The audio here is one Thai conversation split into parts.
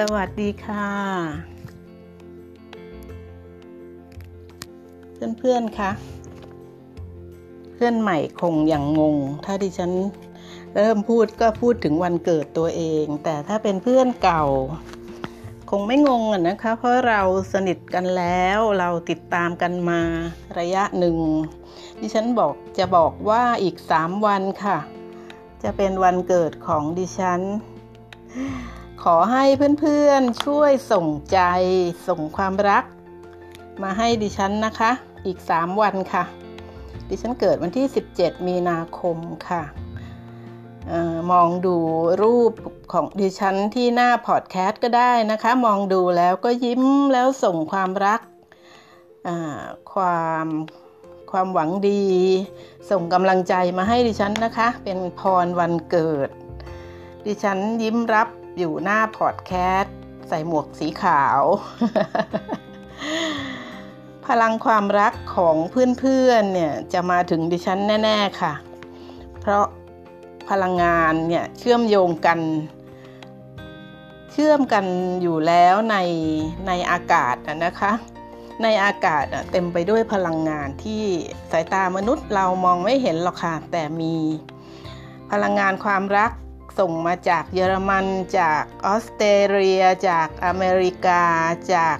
สวัสดีค่ะ เพื่อนๆคะเพื่อนใหม่คงอยังงง ถ้าดิฉันเริ่มพูดก็พูดถึงวันเกิดตัวเอง แต่ถ้าเป็นเพื่อนเก่า คงไม่งงอะนะคะ เพราะเราสนิทกันแล้วเราติดตามกันมาระยะหนึ่ง ดิฉันบอกจะบอกว่าอีกสามวันค่ะ จะเป็นวันเกิดของดิฉัน ขอให้เพื่อนๆช่วยส่งใจส่งความรัก มาให้ดิฉันนะคะ อีก 3 วันค่ะ ดิฉันเกิดวันที่ 17 มีนาคมค่ะออมองดูรูปของดิฉันที่หน้าพอดแคสต์ก็ได้นะคะ มองดูแล้วก็ยิ้มแล้วส่งความรัก ความความหวังดี ส่งกำลังใจมาให้ดิฉันนะคะ เป็นพรวันเกิด ดิฉันยิ้มรับ อยู่หน้าพอดแคสต์ใส่หมวกสีขาว พลังความรักของเพื่อนๆเนี่ยจะมาถึงดิฉันแน่ ๆค่ะ เพราะพลังงานเนี่ยเชื่อมโยงกัน เชื่อมกันอยู่แล้วในในอากาศนะคะ ในอากาศเต็มไปด้วยพลังงานที่สายตามนุษย์เรามองไม่เห็นหรอกค่ะแต่มีพลังงานความรัก ส่งมาจากเยอรมัน จากออสเตรเลีย จากอเมริกา จาก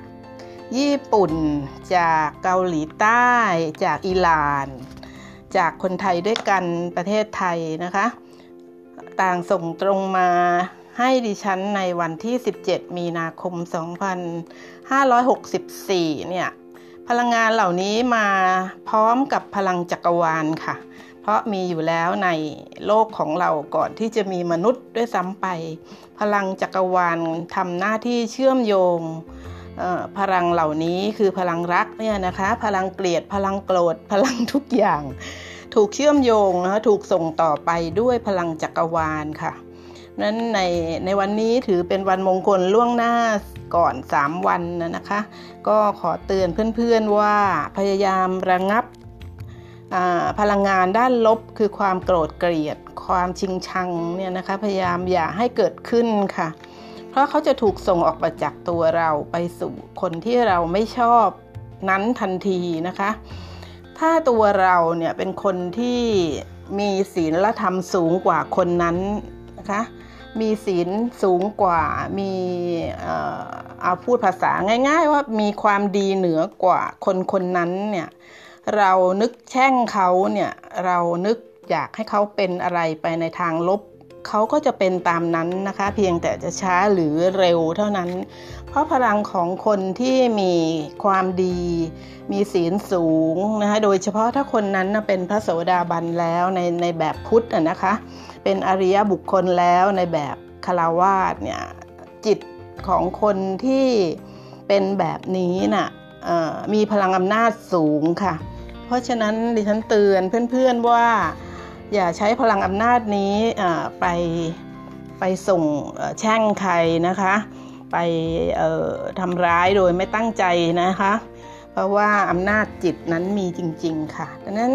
ญี่ปุ่น จากเกาหลีใต้ จากอิหร่าน จากคนไทยด้วยกันประเทศไทยนะคะ ต่างส่งตรงมาให้ดิฉันในวันที่ 17 มีนาคม 2564 เนี่ย พลังงานเหล่านี้มาพร้อมกับพลังจักรวาลค่ะ เพราะมีอยู่แล้วในโลกของเราก่อนที่จะมีมนุษย์ด้วยซ้ำไป พลังจักรวาลทำหน้าที่เชื่อมโยงพลังเหล่านี้คือพลังรักเนี่ยนะคะ พลังเกลียด พลังโกรธ พลังทุกอย่าง ถูกเชื่อมโยงนะคะถูกส่งต่อไปด้วยพลังจักรวาลค่ะนั้นในในวันนี้ถือเป็นวันมงคลล่วงหน้าก่อน 3 วันนะคะ ก็ขอเตือนเพื่อนๆว่าพยายามระงับ พลังงานด้านลบคือความโกรธเกลียด ความชิงชังเนี่ยนะคะพยายามอย่าให้เกิดขึ้นค่ะ เพราะเขาจะถูกส่งออกมาจากตัวเราไปสู่คนที่เราไม่ชอบนั้นทันทีนะคะ ถ้าตัวเราเนี่ยเป็นคนที่มีศีลธรรมสูงกว่าคนนั้นนะคะมีศีลสูงกว่า มีเอาพูดภาษาง่าย ๆ ว่ามีความดีเหนือกว่าคนคนนั้นเนี่ย เรานึกแช่งเขาเนี่ยเรานึกอยากให้เขาเป็นอะไรไปในทางลบเขาก็จะเป็นตามนั้นนะคะ เพียงแต่จะช้าหรือเร็วเท่านั้น เพราะพลังของคนที่มีความดี มีศีลสูงนะคะโดยเฉพาะถ้าคนนั้นเป็นพระโสดาบันแล้วในในแบบพุทธนะคะ เป็นอริยบุคคลแล้วในแบบคารวาสเนี่ยจิตของคนที่เป็นแบบนี้นะ่ะมีพลังอำนาจสูงค่ะ เพราะฉะนั้นดิฉันเตือนเพื่อนๆว่า อย่าใช้พลังอำนาจนี้ไปไปส่งแช่งใครนะคะ ไปทำร้ายโดยไม่ตั้งใจนะคะ เพราะว่าอำนาจจิตนั้นมีจริง ๆ ค่ะดังนั้น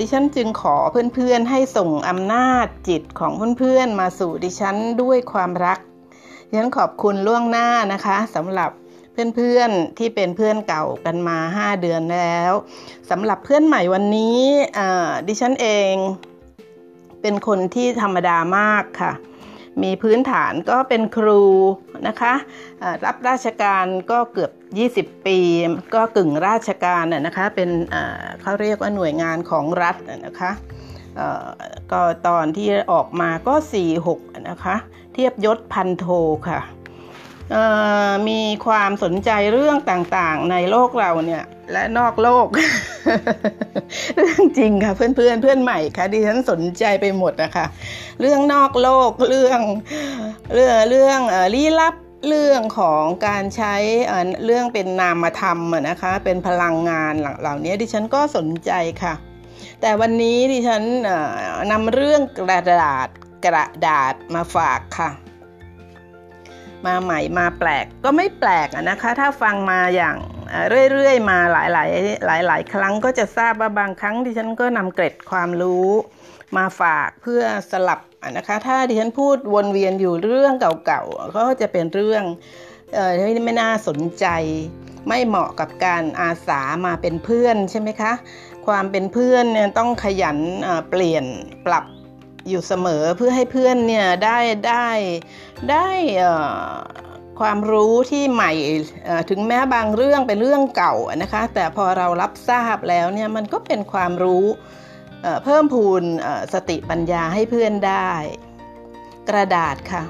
ดิฉันจึงขอเพื่อนๆให้ส่งอำนาจจิตของเพื่อนๆมาสู่ดิฉันด้วยความรักดิฉันขอบคุณล่วงหน้านะคะสำหรับ เพื่อนๆที่เป็นเพื่อนเก่ากันมา 5 เดือนแล้วสำหรับเพื่อนใหม่วันนี้ดิฉันเองเป็นคนที่ธรรมดามากค่ะ มีพื้นฐานก็เป็นครูนะคะรับราชการก็เกือบ 20 ปี ก็กึ่งราชการนะคะเป็นเขาเรียกว่าหน่วยงานของรัฐนะคะก็ตอนที่ออกมาก็ 4-6 นะคะ เทียบยศพันโทค่ะ มีความสนใจเรื่องต่างๆ ในโลกเราเนี่ย และนอกโลก เรื่องจริงค่ะเพื่อนเพื่อนเพื่อนใหม่ค่ะดิฉันสนใจไปหมดนะคะ เรื่องนอกโลกเรื่องเรื่องเรื่องลี้ลับเรื่องของการใช้เรื่องเป็นนามธรรมนะคะ เป็นพลังงานเหล่านี้ดิฉันก็สนใจค่ะ แต่วันนี้ดิฉันนำเรื่องกระดาษกระดาษมาฝากค่ะ มาใหม่มาแปลกก็ไม่แปลกนะคะ ถ้าฟังมาอย่างเรื่อยๆ มาหลายๆหลาย ๆ ครั้งก็จะทราบว่าบางครั้งที่ฉันก็นำเกร็ดความรู้มาฝากเพื่อสลับนะคะ ถ้าดิฉันพูดวนเวียนอยู่เรื่องเก่าๆก็จะเป็นเรื่องออที่ไม่น่าสนใจ ไม่เหมาะกับการอาสามาเป็นเพื่อนใช่ไหมคะ ความเป็นเพื่อนเนี่ยต้องขยันเปลี่ยนปรับ อยู่เสมอเพื่อให้เพื่อนเนี่ยได้ได้ได้ความรู้ที่ใหม่ถึงแม้บางเรื่องเป็นเรื่องเก่านะคะ แต่พอเรารับทราบแล้วเนี่ยมันก็เป็นความรู้เพิ่มพูนสติปัญญาให้เพื่อนได้ กระดาษค่ะ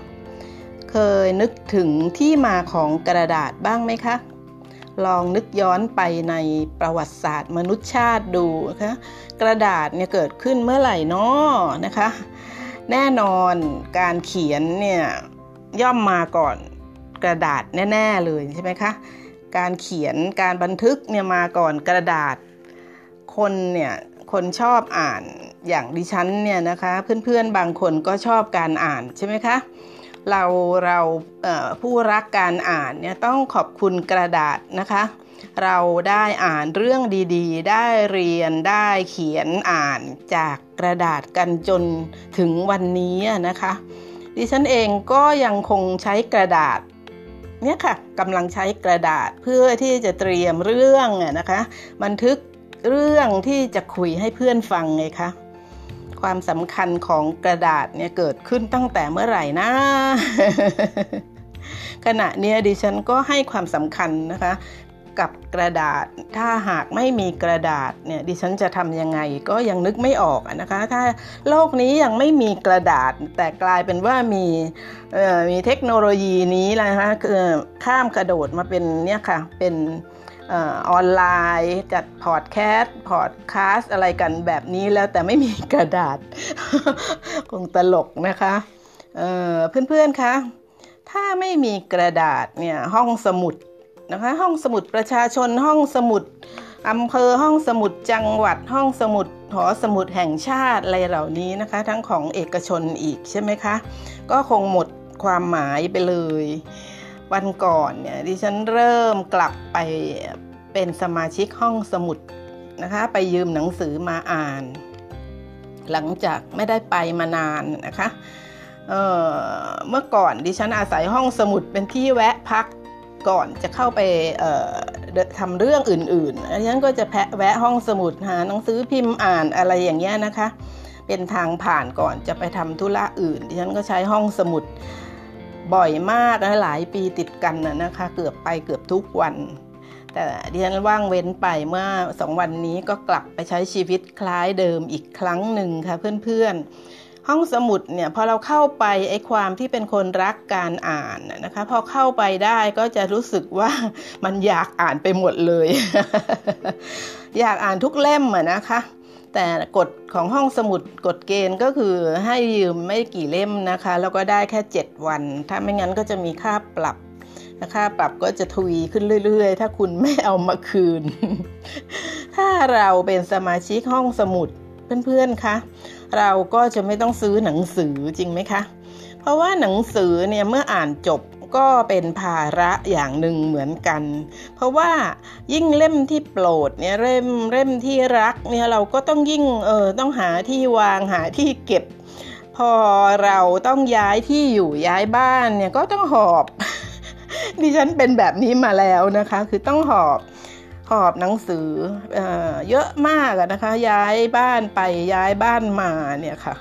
เคยนึกถึงที่มาของกระดาษบ้างไหมคะ ลองนึกย้อนไปในประวัติศาสตร์มนุษยชาติดูนะคะกระดาษเนี่ยเกิดขึ้นเมื่อไหร่นาะนะคะ แน่นอนการเขียนเนี่ยย่อมมาก่อนกระดาษแน่ ๆเลยใช่ไหมคะการเขียนการบันทึกเนี่ยมาก่อนกระดาษ คนเนี่ยคนชอบอ่านอย่างดิฉันเนี่ยนะคะ เพื่อนๆบางคนก็ชอบการอ่านใช่ไหมคะ เราเราผู้รักการอ่านเนี่ยต้องขอบคุณกระดาษนะคะ เราได้อ่านเรื่องดีๆ ได้เรียนได้เขียนอ่านจากกระดาษกันจนถึงวันนี้นะคะ ดิฉันเองก็ยังคงใช้กระดาษเนี่ยค่ะกำลังใช้กระดาษเพื่อที่จะเตรียมเรื่องนะคะ บันทึกเรื่องที่จะคุยให้เพื่อนฟังไงคะ ความสำคัญของกระดาษเนี่ยเกิดขึ้นตั้งแต่เมื่อไหร่นะขณะนี้ดิฉันก็ให้ความสำคัญนะคะ กับกระดาษ ถ้าหากไม่มีกระดาษเนี่ยดิฉันจะทำยังไงก็ยังนึกไม่ออกนะคะ ถ้าโลกนี้ยังไม่มีกระดาษ แต่กลายเป็นว่ามีมีเทคโนโลยีนี้นะคะคือข้ามกระโดดมาเป็นเนี่ยค่ะเป็น ออนไลน์ จัดพอดแคสต์พอดคาสอะไรกันแบบนี้แล้วแต่ไม่มีกระดาษ คงตลกนะคะเพื่อนๆคะถ้าไม่มีกระดาษเนี่ยห้องสมุดนะคะห้องสมุดประชาชนห้องสมุดอำเภอห้องสมุดจังหวัดห้องสมุดหอสมุดแห่งชาติอะไรเหล่านี้นะคะ ทั้งของเอกชนอีกใช่ไหมคะ ก็คงหมดความหมายไปเลย วันก่อนเนี่ยดิฉันเริ่มกลับไปเป็นสมาชิกห้องสมุดนะคะไปยืมหนังสือมาอ่าน หลังจากไม่ได้ไปมานานนะคะเเมื่อก่อนดิฉันอาศัยห้องสมุดเป็นที่แวะพักก่อนจะเข้าไปทำเรื่องอื่นๆดิฉันก็จะแแวะห้องสมุดหาหนังสือพิมพ์อ่านอะไรอย่างเงี้ยนะคะ เป็นทางผ่านก่อนจะไปทำธุระอื่นดิฉันก็ใช้ห้องสมุด บ่อยมากนะหลายปีติดกันนะคะ เกือบไปเกือบทุกวัน แต่ดิฉันว่างเว้นไปเมื่อสองวันนี้ก็กลับไปใช้ชีวิตคล้ายเดิมอีกครั้งหนึ่งค่ะเพื่อนๆ ห้องสมุดเนี่ยพอเราเข้าไปไอ้ความที่เป็นคนรักการอ่านนะคะพอเข้าไปได้ก็จะรู้สึกว่ามันอยากอ่านไปหมดเลย อยากอ่านทุกเล่มอะนะคะแต่กฎของห้องสมุดกฎเกณฑ์ก็คือให้ยืมไม่กี่เล่มนะคะ แล้วก็ได้แค่ 7 วัน ถ้าไม่งั้นก็จะมีค่าปรับนะคะปรับก็จะทวีขึ้นเรื่อยๆ ถ้าคุณไม่เอามาคืน ถ้าเราเป็นสมาชิกห้องสมุดเพื่อนๆคะ เราก็จะไม่ต้องซื้อหนังสือจริงไหมคะ เพราะว่าหนังสือเนี่ยเมื่ออ่านจบก็เป็นภาระอย่างหนึ่งเหมือนกัน เพราะว่ายิ่งเล่มที่โปรดเนี่ยเล่มเล่มที่รักเนี่ยเราก็ต้องยิ่งเออต้องหาที่วางหาที่เก็บ พอเราต้องย้ายที่อยู่ย้ายบ้านเนี่ยก็ต้องหอบดิฉันเป็นแบบนี้มาแล้วนะคะ คือต้องหอบ หอบหนังสือเอเยอะมากนะคะ ย้ายบ้านไปย้ายบ้านมาเนี่ยค่ะ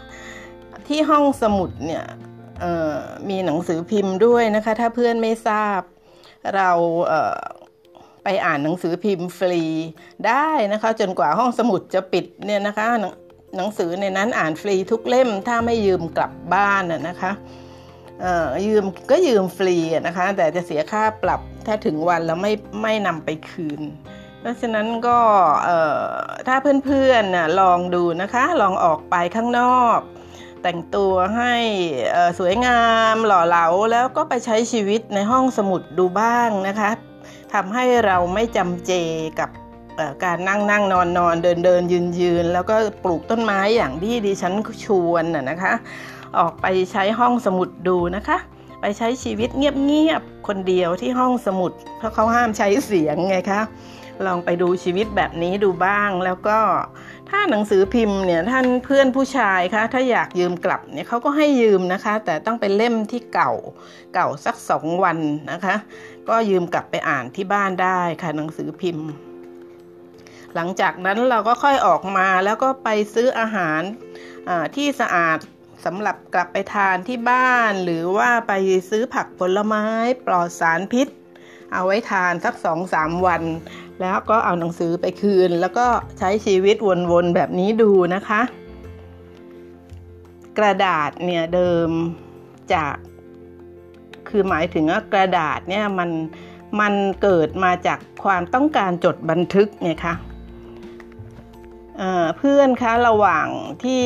ที่ห้องสมุดเนี่ยมีหนังสือพิมพ์ด้วยนะคะ ถ้าเพื่อนไม่ทราบเราไปอ่านหนังสือพิมพ์ฟรีได้นะคะ จนกว่าห้องสมุดจะปิดเนี่ยนะคะหนังสือในนั้นอ่านฟรีทุกเล่มถ้าไม่ยืมกลับบ้านนะคะยืมก็ยืมฟรีนะคะ แต่จะเสียค่าปรับถ้าถึงวันแล้วไม่ไม่นำไปคืน เพราะฉะนั้นก็ถ้าเพื่อนๆลองดูนะคะ ลองออกไปข้างนอก แต่งตัวให้สวยงามหล่อเหลาแล้วก็ไปใช้ชีวิตในห้องสมุดดูบ้างนะคะทำให้เราไม่จำเจกับการนั่งนั่งนอนนอนเดินเดินยืนยืนแล้วก็ปลูกต้นไม้อย่างที่ดิฉันชวนนะคะ ออกไปใช้ห้องสมุดดูนะคะ ไปใช้ชีวิตเงียบๆคนเดียวที่ห้องสมุด เพราะเขาห้ามใช้เสียงไงคะ ลองไปดูชีวิตแบบนี้ดูบ้าง แล้วก็ถ้าหนังสือพิมพ์เนี่ยท่านเพื่อนผู้ชายคะถ้าอยากยืมกลับเนี่ยเขาก็ให้ยืมนะคะ แต่ต้องเป็นเล่มที่เก่าเก่าสักสองวันนะคะ ก็ยืมกลับไปอ่านที่บ้านได้ค่ะหนังสือพิมพ์ หลังจากนั้นเราก็ค่อยออกมาแล้วก็ไปซื้ออาหารที่สะอาดสำหรับกลับไปทานที่บ้าน หรือว่าไปซื้อผักผลไม้ปลอดสารพิษ เอาไว้ทานสักสองสามวัน แล้วก็เอาหนังสือไปคืน แล้วก็ใช้ชีวิตวนๆแบบนี้ดูนะคะ กระดาษเนี่ยเดิมจาก คือหมายถึงว่ากระดาษเนี่ยมันมันเกิดมาจากความต้องการจดบันทึกไงคะเพื่อนคะระหว่างที่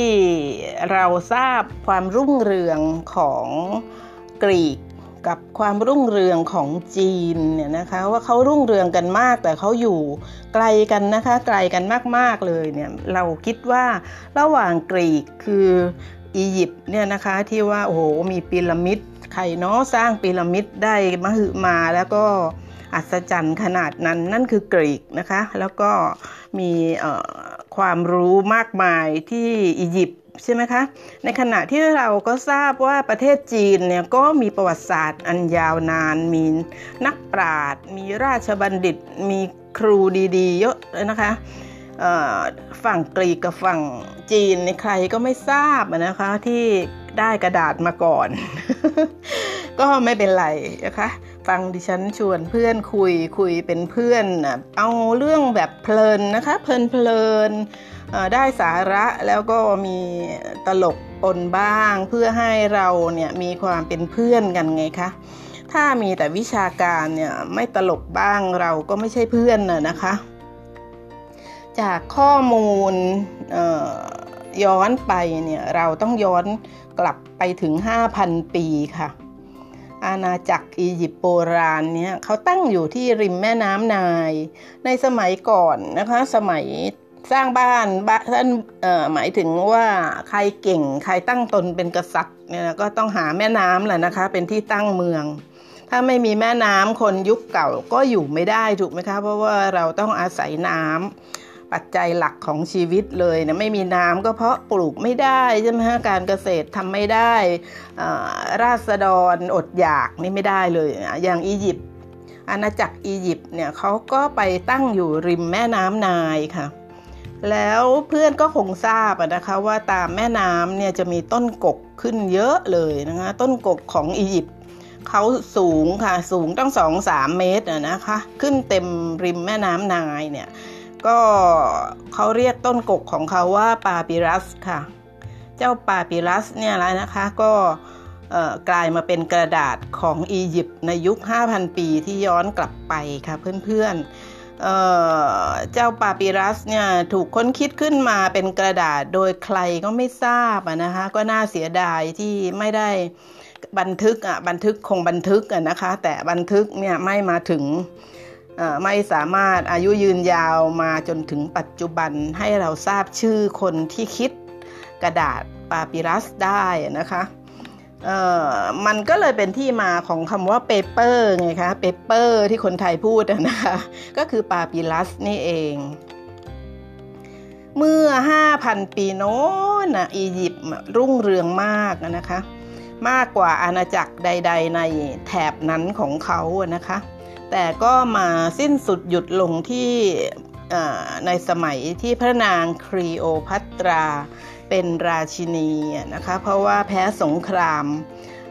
เราทราบความรุ่งเรืองของกรีก กับความรุ่งเรืองของจีนเนี่ยนะคะว่าเขารุ่งเรืองกันมาก แต่เขาอยู่ไกลกันนะคะไกลกันมากๆเลยเนี่ยเราคิดว่าระหว่างกรีกคืออียิปต์เนี่ยนะคะที่ว่าโอ้โหมีพีระมิดใครเนาะสร้างพีระมิดได้มหึมาแล้วก็อัศจรรย์ขนาดนั้นนั่นคือกรีกนะคะ แล้วก็มีความรู้มากมายที่อียิปต์ ใช่ไหมคะ ในขณะที่เราก็ทราบว่าประเทศจีนเนี่ยก็มีประวัติศาสตร์อันยาวนาน มีนักปราชญ์มีราชบัณฑิต มีครูดีๆ เยอะเลยนะคะฝั่งกรีกกับฝั่งจีนใครก็ไม่ทราบนะคะที่ได้กระดาษมาก่อน ก็ไม่เป็นไรนะคะ ฟังดิฉันชวนเพื่อนคุยคุยเป็นเพื่อน เอาเรื่องแบบเพลินนะคะ เพลินเพลินได้สาระแล้วก็มีตลกปนบ้าง เพื่อให้เราเนี่ยมีความเป็นเพื่อนกันไงคะถ้ามีแต่วิชาการเนี่ยไม่ตลกบ้างเราก็ไม่ใช่เพื่อนนะนะคะ จากข้อมูลย้อนไปเนี่ยเราต้องย้อนกลับไปถึง 5,000 ปีค่ะ อาณาจักรอียิปต์โบราณเนี่ยเขาตั้งอยู่ที่ริมแม่น้ำนาย ในสมัยก่อนนะคะ สมัยสร้างบ้านบ้านท่านหมายถึงว่าใครเก่งใครตั้งตนเป็นกษัตริย์เนี่ยก็ต้องหาแม่น้ำแหละนะคะ เป็นที่ตั้งเมือง ถ้าไม่มีแม่น้ำคนยุคเก่าก็อยู่ไม่ได้ถูกไหมคะเพราะว่าเราต้องอาศัยน้ำ ปัจจัยหลักของชีวิตเลยนะไม่มีน้ำก็เพราะปลูกไม่ได้ใช่ไหมฮะการเกษตรทำไม่ได้ราษฎรอดอยากนี่ไม่ได้เลยอย่างอียิปต์อาณาจักรอียิปต์เนี่ยเขาก็ไปตั้งอยู่ริมแม่น้ำนายค่ะ แล้วเพื่อนก็คงทราบนะคะว่าตามแม่น้ำเนี่ยจะมีต้นกกขึ้นเยอะเลยนะคะต้นกกของอียิปต์เขาสูงค่ะสูงตั้งสองสามเมตรนะคะ ขึ้นเต็มริมแม่น้ำนายเนี่ย ก็เขาเรียกต้นกกของเขาว่าปาปิรัสค่ะ เจ้าปาปิรัสเนี่ยแล้วนะคะก็กลายมาเป็นกระดาษของอียิปต์ในยุค 5,000 ปีที่ย้อนกลับไปค่ะเพื่อนๆเเจ้าปาปิรัสเนี่ยถูกค้นคิดขึ้นมาเป็นกระดาษโดยใครก็ไม่ทราบนะคะก็น่าเสียดายที่ไม่ได้บันทึกอะบันทึกคงบันทึกอะนะคะแต่บันทึกเนี่ยไม่มาถึง ไม่สามารถอายุยืนยาวมาจนถึงปัจจุบันให้เราทราบชื่อคนที่คิดกระดาษปาปิรัสได้นะคะมันก็เลยเป็นที่มาของคำว่า paper ไงคะ paper ที่คนไทยพูดนะคะ ก็คือปาปิรัสนี่เอง เมื่อ 5,000 ปีโน้นนะอียิปต์รุ่งเรืองมากนะคะ มากกว่าอาณาจักรใด ๆ ในแถบนั้นของเขานะคะ แต่ก็มาสิ้นสุดหยุดลงที่ในสมัยที่พระนางครีโอพัตราเป็นราชินีนะคะเพราะว่าแพ้สงคราม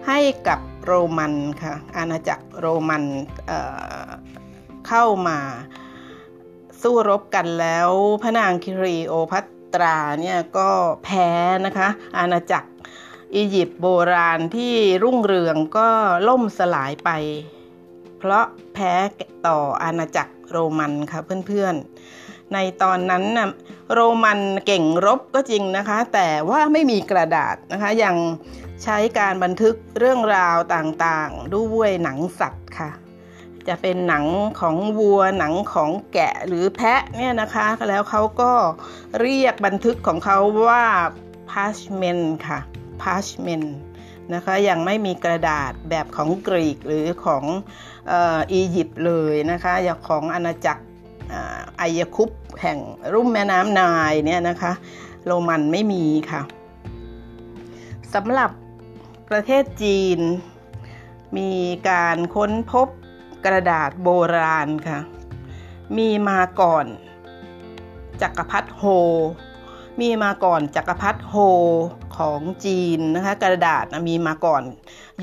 ให้กับโรมันค่ะอาณาจักรโรมันเเข้ามาสู้รบกันแล้วพระนางครีโอพัตราเนี่ยก็แพ้นะคะอาณาจักรอียิปต์โบราณที่รุ่งเรืองก็ล่มสลายไป เพราะแพ้ต่ออาณาจักรโรมันค่ะเพื่อนๆ ในตอนนั้นนะโรมันเก่งรบก็จริงนะคะ แต่ว่าไม่มีกระดาษนะคะยังใช้การบันทึกเรื่องราวต่างๆ ด้วยหนังสัตว์ค่ะ จะเป็นหนังของวัวหนังของแกะหรือแพะเนี่ยนะคะ แล้วเขาก็เรียกบันทึกของเขาว่า parchment ค่ะ parchment นะคะยังไม่มีกระดาษแบบของกรีกหรือของ อียิปต์เลยนะคะอย่างของอาณาจักรอายคุปแห่งรุ่มแม่น้ำนายเนี่ยนะคะโรมันไม่มีค่ะสำหรับประเทศจีน มีการค้นพบกระดาษโบราณค่ะ มีมาก่อนจักรพรรดิโฮ มีมาก่อนจักรพรรดิโฮของจีนนะคะ กระดาษมีมาก่อน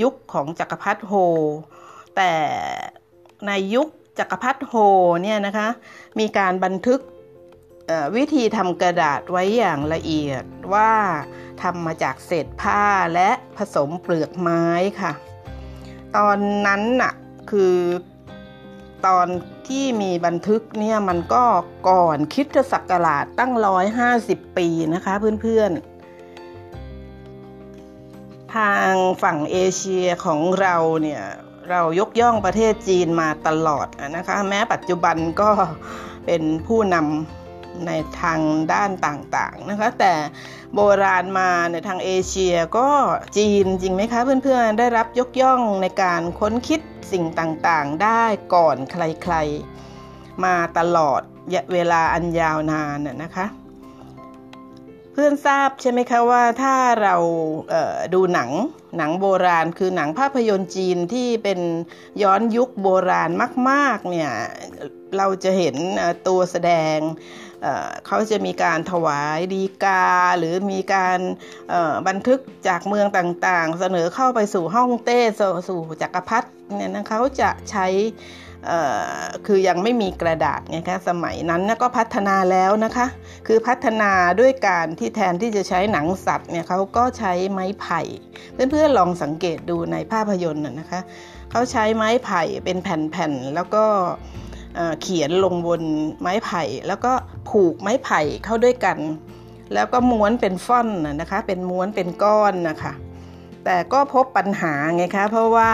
ยุคของจักรพรรดิโฮ แต่ในยุคจักรพรรดิโฮเนี่ยนะคะมีการบันทึกวิธีทำกระดาษไว้อย่างละเอียดว่าทำมาจากเศษผ้าและผสมเปลือกไม้ค่ะ ตอนนั้นน่ะคือตอนที่มีบันทึกเนี่ยมันก็ก่อนคิดศักราชตั้งร้อยห้าสิบปีนะคะเพื่อนๆ ทางฝั่งเอเชียของเราเนี่ย เรายกย่องประเทศจีนมาตลอดนะคะ แม้ปัจจุบันก็เป็นผู้นำในทางด้านต่างๆนะคะ แต่โบราณมาในทางเอเชียก็จีนจริงไหมคะเพื่อนๆ ได้รับยกย่องในการค้นคิดสิ่งต่างๆ ได้ก่อนใครๆ มาตลอดเวลาอันยาวนานนะคะ พื่อนทราบใช่ไหมคะว่าถ้าเราดูหนังหนังโบราณ คือหนังภาพยนตร์จีนที่เป็นย้อนยุคโบราณมากๆเนี่ยเราจะเห็นตัวแสดงเขาจะมีการถวายดีกา หรือมีการบันทึกจากเมืองต่างๆ เสนอเข้าไปสู่ห้องเต้สู่จักรพรรดิเนี่ยนะเขาจะใช้ คือยังไม่มีกระดาษไงคะสมัยนั้นก็พัฒนาแล้วนะคะ คือพัฒนาด้วยการที่แทนที่จะใช้หนังสัตว์เนี่ยเขาก็ใช้ไม้ไผ่เพื่อนๆลองสังเกตดูในภาพยนตร์นะคะเขาใช้ไม้ไผ่เป็นแผ่นๆแล้วก็เขียนลงบนไม้ไผ่ แล้วก็ผูกไม้ไผ่เข้าด้วยกัน แล้วก็ม้วนเป็นฟ่อนนะคะ เป็นม้วนเป็นก้อนนะคะ แต่ก็พบปัญหาไงคะเพราะว่า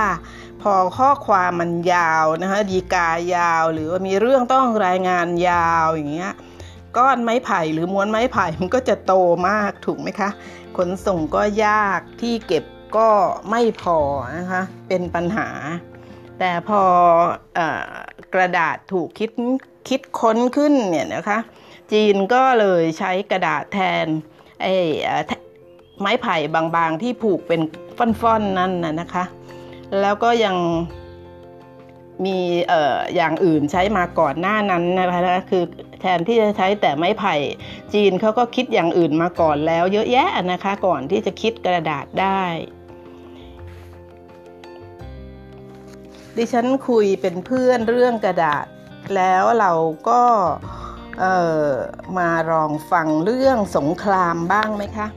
พอข้อความมันยาวนะคะดีกายาว หรือว่ามีเรื่องต้องรายงานยาวอย่างเงี้ยก้อนไม้ไผ่หรือม้วนไม้ไผ่มันก็จะโตมากถูกไหมคะขนส่งก็ยากที่เก็บก็ไม่พอนะคะเป็นปัญหา แต่พอกระดาษถูกคิดคิดค้นขึ้นเนี่ยนะคะจีนก็เลยใช้กระดาษแทนไอ้ไม้ไผ่บางๆที่ผูกเป็นฟ่อนๆนั่นนะนะคะ แล้วก็ยังมีเอ่ออย่างอื่นใช้มาก่อนหน้านั้นนะคะคือแทนที่จะใช้แต่ไม้ไผ่จีนเขาก็คิดอย่างอื่นมาก่อนแล้ว เยอะแยะนะคะก่อนที่จะคิดกระดาษได้ ดิฉันคุยเป็นเพื่อนเรื่องกระดาษ แล้วเราก็มาลองฟังเรื่องสงครามบ้างไหมคะ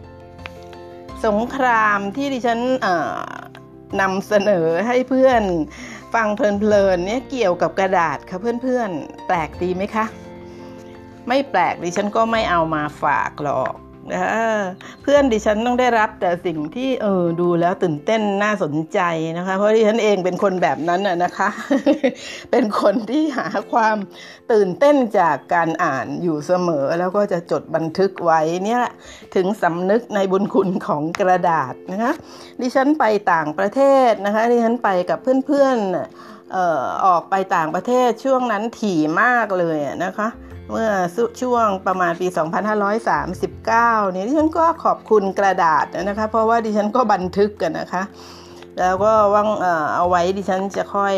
สงครามที่ดิฉัน นำเสนอให้เพื่อนฟังเพลินๆเนี่ยเกี่ยวกับกระดาษค่ะเพื่อนๆ แปลกดีไหมคะ ไม่แปลกดิฉันก็ไม่เอามาฝากหรอก นะเพื่อนดิฉันต้องได้รับแต่สิ่งที่เออดูแล้วตื่นเต้นน่าสนใจนะคะ เพราะดิฉันเองเป็นคนแบบนั้นนะคะ เป็นคนที่หาความตื่นเต้นจากการอ่านอยู่เสมอ แล้วก็จะจดบันทึกไว้เนี่ยถึงสำนึกในบุญคุณของกระดาษนะคะดิฉันไปต่างประเทศนะคะดิฉันไปกับเพื่อนๆ อออกไปต่างประเทศช่วงนั้นถี่มากเลยนะคะ เมื่อช่วงประมาณปี 2539นี่ดิฉันก็ขอบคุณกระดาษนะคะ เพราะว่าดิฉันก็บันทึกกันนะคะ แล้วก็ว่างเอาไว้ดิฉันจะค่อย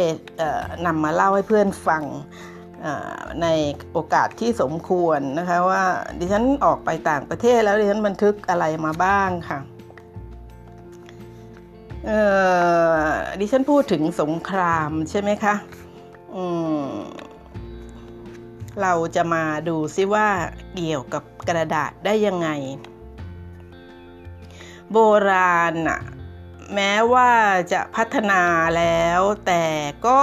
นำมาเล่าให้เพื่อนฟังในโอกาสที่สมควรนะคะว่าดิฉันออกไปต่างประเทศแล้วดิฉันบันทึกอะไรมาบ้างค่ะ ดิฉันพูดถึงสงครามใช่ไหมคะมเราจะมาดูซิว่าเกี่ยวกับกระดาษได้ยังไง โบราณน่ะแม้ว่าจะพัฒนาแล้วแต่ก็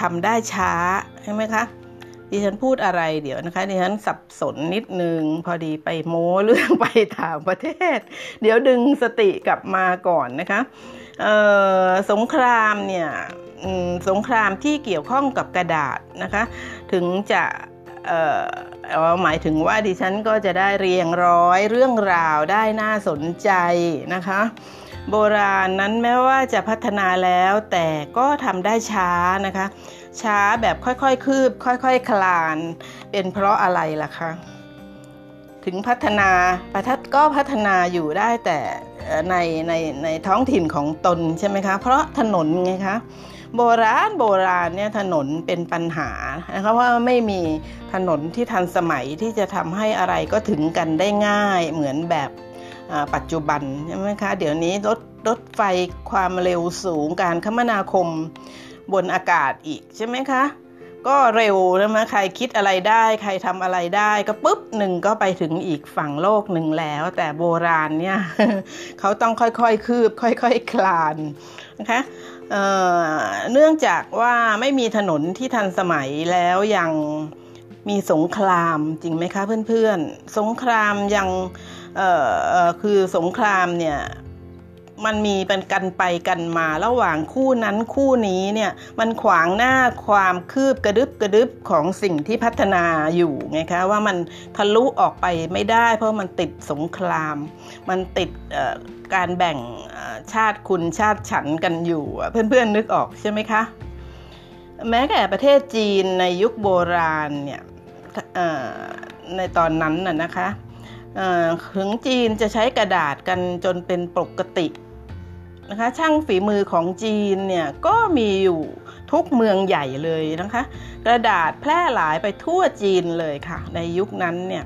ทำได้ช้าใช่ไหมคะ ดิฉันพูดอะไรเดี๋ยวนะคะดิฉันสับสนนิดนึง พอดีไปโม้เรื่องไปต่างประเทศ เดี๋ยวดึงสติกลับมาก่อนนะคะสงครามเนี่ยสงครามที่เกี่ยวข้องกับกระดาษนะคะ ถึงจะหมายถึงว่าดิฉันก็จะได้เรียงร้อยเรื่องราวได้น่าสนใจนะคะ โบราณนั้นแม้ว่าจะพัฒนาแล้วแต่ก็ทำได้ช้านะคะ ช้าแบบค่อยๆคืบ ค่อยๆคคลาน เป็นเพราะอะไรล่ะคะถึงพัฒนาประทัดก็พัฒนาอยู่ได้แต่ในในในท้องถิ่นของตนใช่ไหมคะ เพราะถนนไงคะโบราณโบราณเนี่ยถนนเป็นปัญหานะคะว่าไม่มีถนนที่ทันสมัยที่จะทำให้อะไรก็ถึงกันได้ง่ายเหมือนแบบปัจจุบันใช่ไหมคะ เดี๋ยวนี้รถรถไฟความเร็วสูงการคมนาคม บนอากาศอีกใช่ไหมคะ ก็เร็วนะใครคิดอะไรได้ ใครทำอะไรได้ ก็ปุ๊บหนึ่งก็ไปถึงอีกฝั่งโลกหนึ่งแล้ว แต่โบราณเนี่ยเขาต้องค่อยๆคืบ ค่อยๆคคลานนะคะเเนื่องจากว่าไม่มีถนนที่ทันสมัยแล้วยังมีสงครามจริงไหมคะเพื่อนๆ สงครามยังคือสงครามเนี่ย มันมีเป็นกันไปกันมาระหว่างคู่นั้นคู่นี้เนี่ยมันขวางหน้าความคืบกระดึบกระดึบของสิ่งที่พัฒนาอยู่ไงคะว่ามันทะลุออกไปไม่ได้ เพราะมันติดสงคราม มันติดการแบ่งชาติคุณชาติฉันกันอยู่ เพื่อนๆนึกออกใช่ไหมคะแม้แต่ประเทศจีนในยุคโบราณเนี่ยในตอนนั้นน่ะนะคะถึงจีนจะใช้กระดาษกันจนเป็นปกติ นะคะช่างฝีมือของจีนเนี่ยก็มีอยู่ทุกเมืองใหญ่เลยนะคะ กระดาษแพร่หลายไปทั่วจีนเลยค่ะ ในยุคนั้นเนี่ย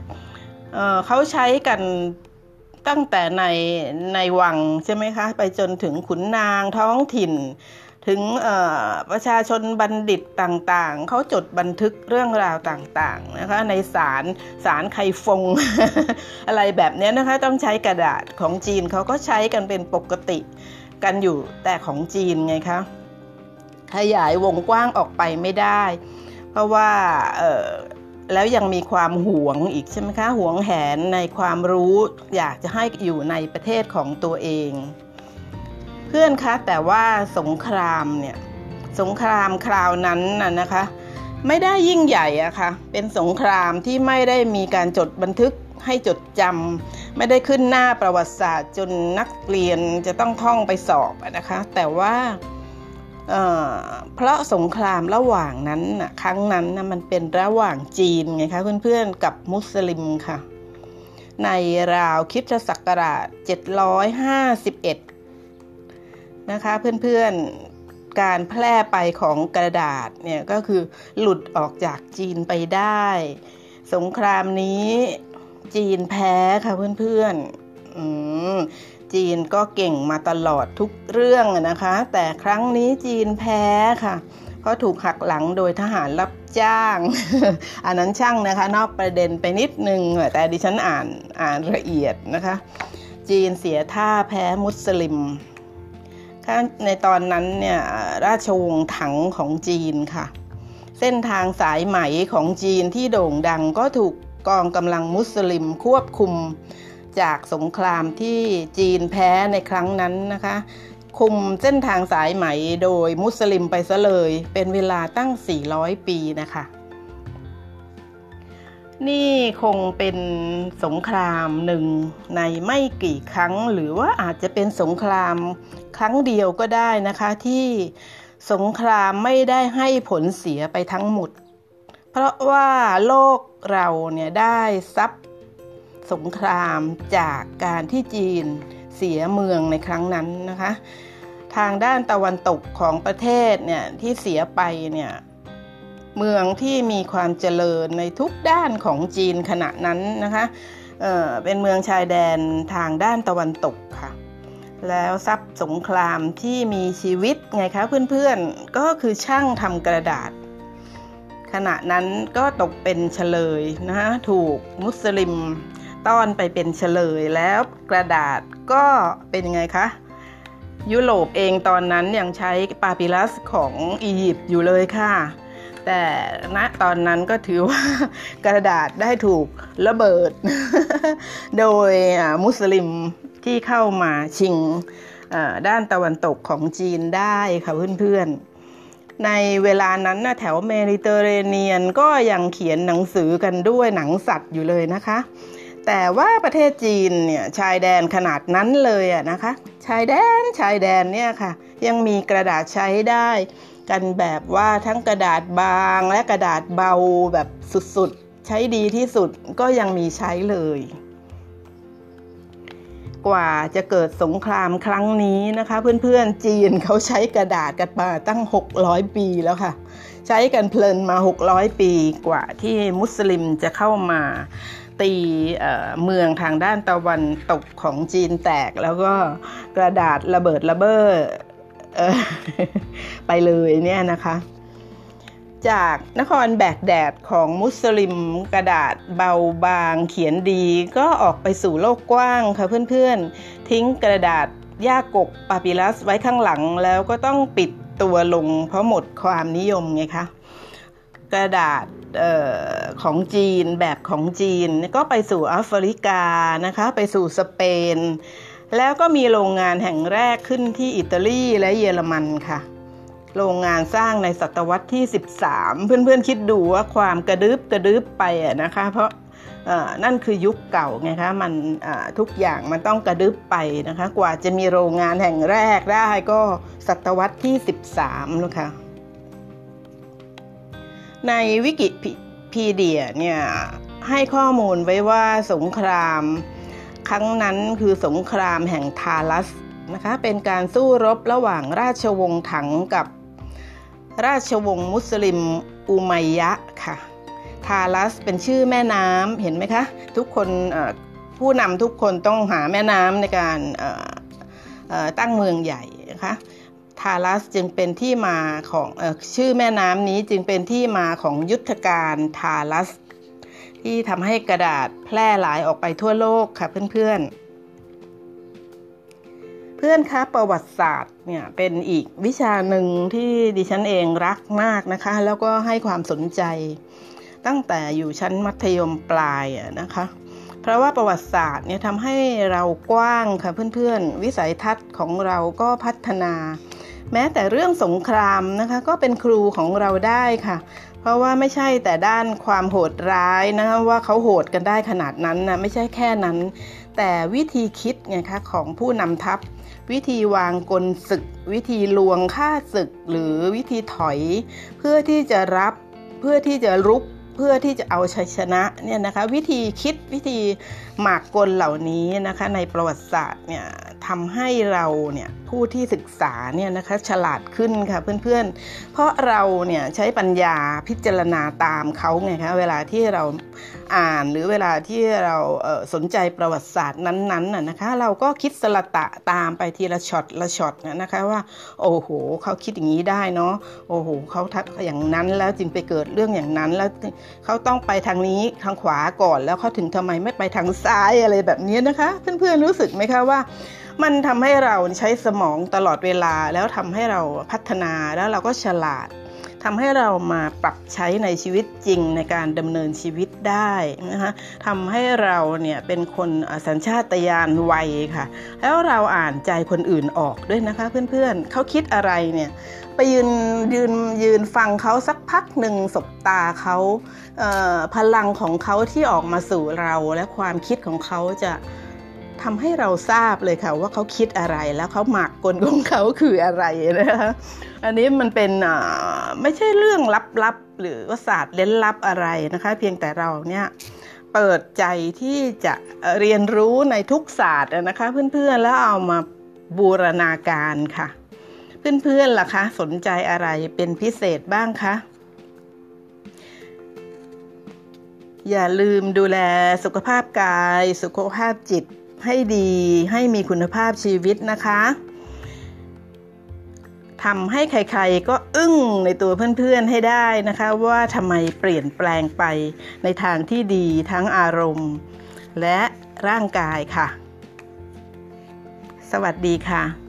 เเขาใช้กันตั้งแต่ในในวังใช่ไหมคะ ไปจนถึงขุนนางท้องถิ่น ถึงประชาชนบัณฑิตต่างๆ เขาจดบันทึกเรื่องราวต่างๆนะคะ ในสารสารไคฟง อะไรแบบนี้นะคะ ต้องใช้กระดาษของจีนเขาก็ใช้กันเป็นปกติ กันอยู่แต่ของจีนไงคะขยายวงกว้างออกไปไม่ได้ เพราะว่าแล้วยังมีความหวงอีกใช่ไหมคะหวงแหนในความรู้อยากจะให้อยู่ในประเทศของตัวเอง เพื่อนคะแต่ว่าสงครามเนี่ยสงครามคราวนั้นน่ะนะคะ ไม่ได้ยิ่งใหญ่อะคะ่ะเป็นสงครามที่ไม่ได้มีการจดบันทึกให้จดจำ ไม่ได้ขึ้นหน้าประวัติศาสตร์จนนักเรียนจะต้องท่องไปสอบนะคะ แต่ว่าเเพราะสงครามระหว่างนั้นนะครั้งนั้นนะมันเป็นระหว่างจีนไงคะเพื่อนๆกับมุสลิมค่ะ ในราวคิดศักราช 751 นะคะเพื่อนๆการแพร่ไปของกระดาษเนี่ยก็คือหลุดออกจากจีนไปได้ สงครามนี้ จีนแพ้ค่ะเพื่อนๆจีนก็เก่งมาตลอดทุกเรื่องนะคะ แต่ครั้งนี้จีนแพ้ค่ะ เพราะถูกหักหลังโดยทหารรับจ้าง อันนั้นช่างนะคะ นอกประเด็นไปนิดนึง แต่ดิฉันอ่านอ่านละเอียดนะคะ จีนเสียท่าแพ้มุสลิมในตอนนั้นเนี่ยราชวงศ์ถังของจีนค่ะ เส้นทางสายไหมของจีนที่โด่งดังก็ถูก กองกำลังมุสลิมควบคุมจากสงครามที่จีนแพ้ในครั้งนั้นนะคะ คุมเส้นทางสายไหมโดยมุสลิมไปซะเลย เป็นเวลาตั้ง 400 ปีนะคะ นี่คงเป็นสงครามหนึ่งในไม่กี่ครั้ง หรือว่าอาจจะเป็นสงครามครั้งเดียวก็ได้นะคะที่สงครามไม่ได้ให้ผลเสียไปทั้งหมด เพราะว่าโลกเราเนี่ยได้ซับสงครามจากการที่จีนเสียเมืองในครั้งนั้นนะคะ ทางด้านตะวันตกของประเทศเนี่ยที่เสียไปเนี่ยเมืองที่มีความเจริญในทุกด้านของจีนขณะนั้นนะคะเเป็นเมืองชายแดนทางด้านตะวันตกค่ะ แล้วทรัพย์สงครามที่มีชีวิตไงคะเพื่อนๆ ก็คือช่างทำกระดาษ ขณะนั้นก็ตกเป็นเฉลยนะฮะถูกมุสลิมต้อนไปเป็นเฉลยแล้วกระดาษก็เป็นยังไงคะยุโรปเองตอนนั้นยังใช้ปาปิลัสของอียิปต์อยู่เลยค่ะ แต่ณตอนนั้นก็ถือว่ากระดาษได้ถูกระเบิด โดยมุสลิมที่เข้ามาชิงด้านตะวันตกของจีนได้ค่ะเพื่อนๆ ในเวลานั้นนะแถวเมดิเตอร์เรเนียนก็ยังเขียนหนังสือกันด้วยหนังสัตว์อยู่เลยนะคะ แต่ว่าประเทศจีนเนี่ยชายแดนขนาดนั้นเลยอะนะคะ ชายแดนชายแดนเนี่ยค่ะ ยังมีกระดาษใช้ได้กันแบบว่าทั้งกระดาษบางและกระดาษเบาแบบสุดๆ ใช้ดีที่สุดก็ยังมีใช้เลย กว่าจะเกิดสงครามครั้งนี้นะคะ เพื่อนๆจีนเขาใช้กระดาษกันมาตั้ง 600 ปีแล้วค่ะ ใช้กันเพลินมา 600 ปีกว่าที่มุสลิมจะเข้ามาตีเมืองทางด้านตะวันตกของจีนแตกแล้วก็กระดาษระเบิดระเบ้อไปเลยเนี่ยนะคะ จากนครแบกแดดของมุสลิมกระดาษเบาบางเขียนดีก็ออกไปสู่โลกกว้างค่ะเพื่อนๆ ทิ้งกระดาษย่ากกปาปิลัสไว้ข้างหลังแล้วก็ต้องปิดตัวลงเพราะหมดความนิยมไงคะกระดาษออของจีนแบบของจีนก็ไปสู่แอฟริกานะคะไปสู่สเปน แล้วก็มีโรงงานแห่งแรกขึ้นที่อิตาลีและเยอรมันค่ะ โรงงานสร้างในศตวรรษที่ 13 เพื่อนๆคิดดูว่าความกระดึบกระดึบไปนะคะ เพราะนั่นคือยุคเก่าไงคะมันทุกอย่างมันต้องกระดึบไปนะคะ กว่าจะมีโรงงานแห่งแรกได้ก็ศตวรรษที่ 13แล้วค่ะในวิกิพีเดียเนี่ยให้ข้อมูลไว้ว่าสงครามครั้งนั้นคือสงครามแห่งทาลัสนะคะเป็นการสู้รบระหว่างราชวงศ์ถังกับ ราชวงศ์มุสลิม อุมัยยะค่ะ ทาลัสเป็นชื่อแม่น้ำเห็นไหมคะ ทุกคนผู้นำทุกคนต้องหาแม่น้ำในการตั้งเมืองใหญ่นะคะทาลัสจึงเป็นที่มาของอชื่อแม่น้ำนี้จึงเป็นที่มาของยุทธการทาลัส ที่ทำให้กระดาษแพร่หลายออกไปทั่วโลกค่ะเพื่อนๆ พื่อนคะประวัติศาสตร์เนี่ยเป็นอีกวิชาหนึ่งที่ดิฉันเองรักมากนะคะ แล้วก็ให้ความสนใจ ตั้งแต่อยู่ชั้นมัธยมปลายนะคะ เพราะว่าประวัติศาสตร์เนี่ยทำให้เรากว้างค่ะเพื่อนๆ วิสัยทัศน์ของเราก็พัฒนา แม้แต่เรื่องสงครามนะคะก็เป็นครูของเราได้ค่ะ เพราะว่าไม่ใช่แต่ด้านความโหดร้ายนะคะว่าเขาโหดกันได้ขนาดนั้นนะไม่ใช่แค่นั้น แต่วิธีคิดไงคะของผู้นำทัพ วิธีวางกลศึก วิธีลวงฆ่าศึก หรือวิธีถอย เพื่อที่จะรับเพื่อที่จะรุกเพื่อที่จะเอาชัยชนะเนี่ยนะคะ วิธีคิดวิธีหมากกลเหล่านี้นะคะในประวัติศาสตร์เนี่ยทำให้เราเนี่ยผู้ที่ศึกษาเนี่ยนะคะฉลาดขึ้นค่ะเพื่อนๆ เพราะเราเนี่ยใช้ปัญญาพิจารณาตามเขาไงคะเวลาที่เราอ่านหรือเวลาที่เราสนใจประวัติศาสตร์นั้นๆน่ะนะคะเราก็คิดสะระตะตามไปทีละช็อตละช็อตนะคะว่าโอ้โหเขาคิดอย่างนี้ได้เนาะโอ้โหเขาทักอย่างนั้นแล้วจึงไปเกิดเรื่องอย่างนั้นแล้วเขาต้องไปทางนี้ทางขวาก่อนแล้วเขาถึงทำไมไม่ไปทางซ้ายอะไรแบบนี้นะคะ เพื่อนๆรู้สึกไหมคะว่า มันทำให้เราใช้สมองตลอดเวลาแล้วทำให้เราพัฒนาแล้วเราก็ฉลาดทำให้เรามาปรับใช้ในชีวิตจริงในการดำเนินชีวิตได้นะคะทำให้เราเนี่ยเป็นคนสัญชาตญาณไวค่ะ แล้วเราอ่านใจคนอื่นออกด้วยนะคะ เพื่อนๆเขาคิดอะไรเนี่ย ไปยืนยืนยืนฟังเขาสักพักหนึ่งสบตาเขาพลังของเขาที่ออกมาสู่เราและความคิดของเขาจะทำให้เราทราบเลยค่ะว่าเขาคิดอะไรแล้วเขาหมักกลของเขาคืออะไรนะคะอันนี้มันเป็นไม่ใช่เรื่องลับๆหรือว่าศาสตร์เล้นลับอะไรนะคะ เพียงแต่เราเนี่ยเปิดใจที่จะเรียนรู้ในทุกศาสตร์นะคะ เพื่อนๆแล้วเอามาบูรณาการค่ะ เพื่อนๆล่ะคะ สนใจอะไรเป็นพิเศษบ้างคะ อย่าลืมดูแลสุขภาพกาย สุขภาพจิตให้ดีให้มีคุณภาพชีวิตนะคะทำให้ใครๆก็อึ้งในตัวเพื่อนๆให้ได้นะคะ ว่าทำไมเปลี่ยนแปลงไปในทางที่ดีทั้งอารมณ์ และร่างกายค่ะ สวัสดีค่ะ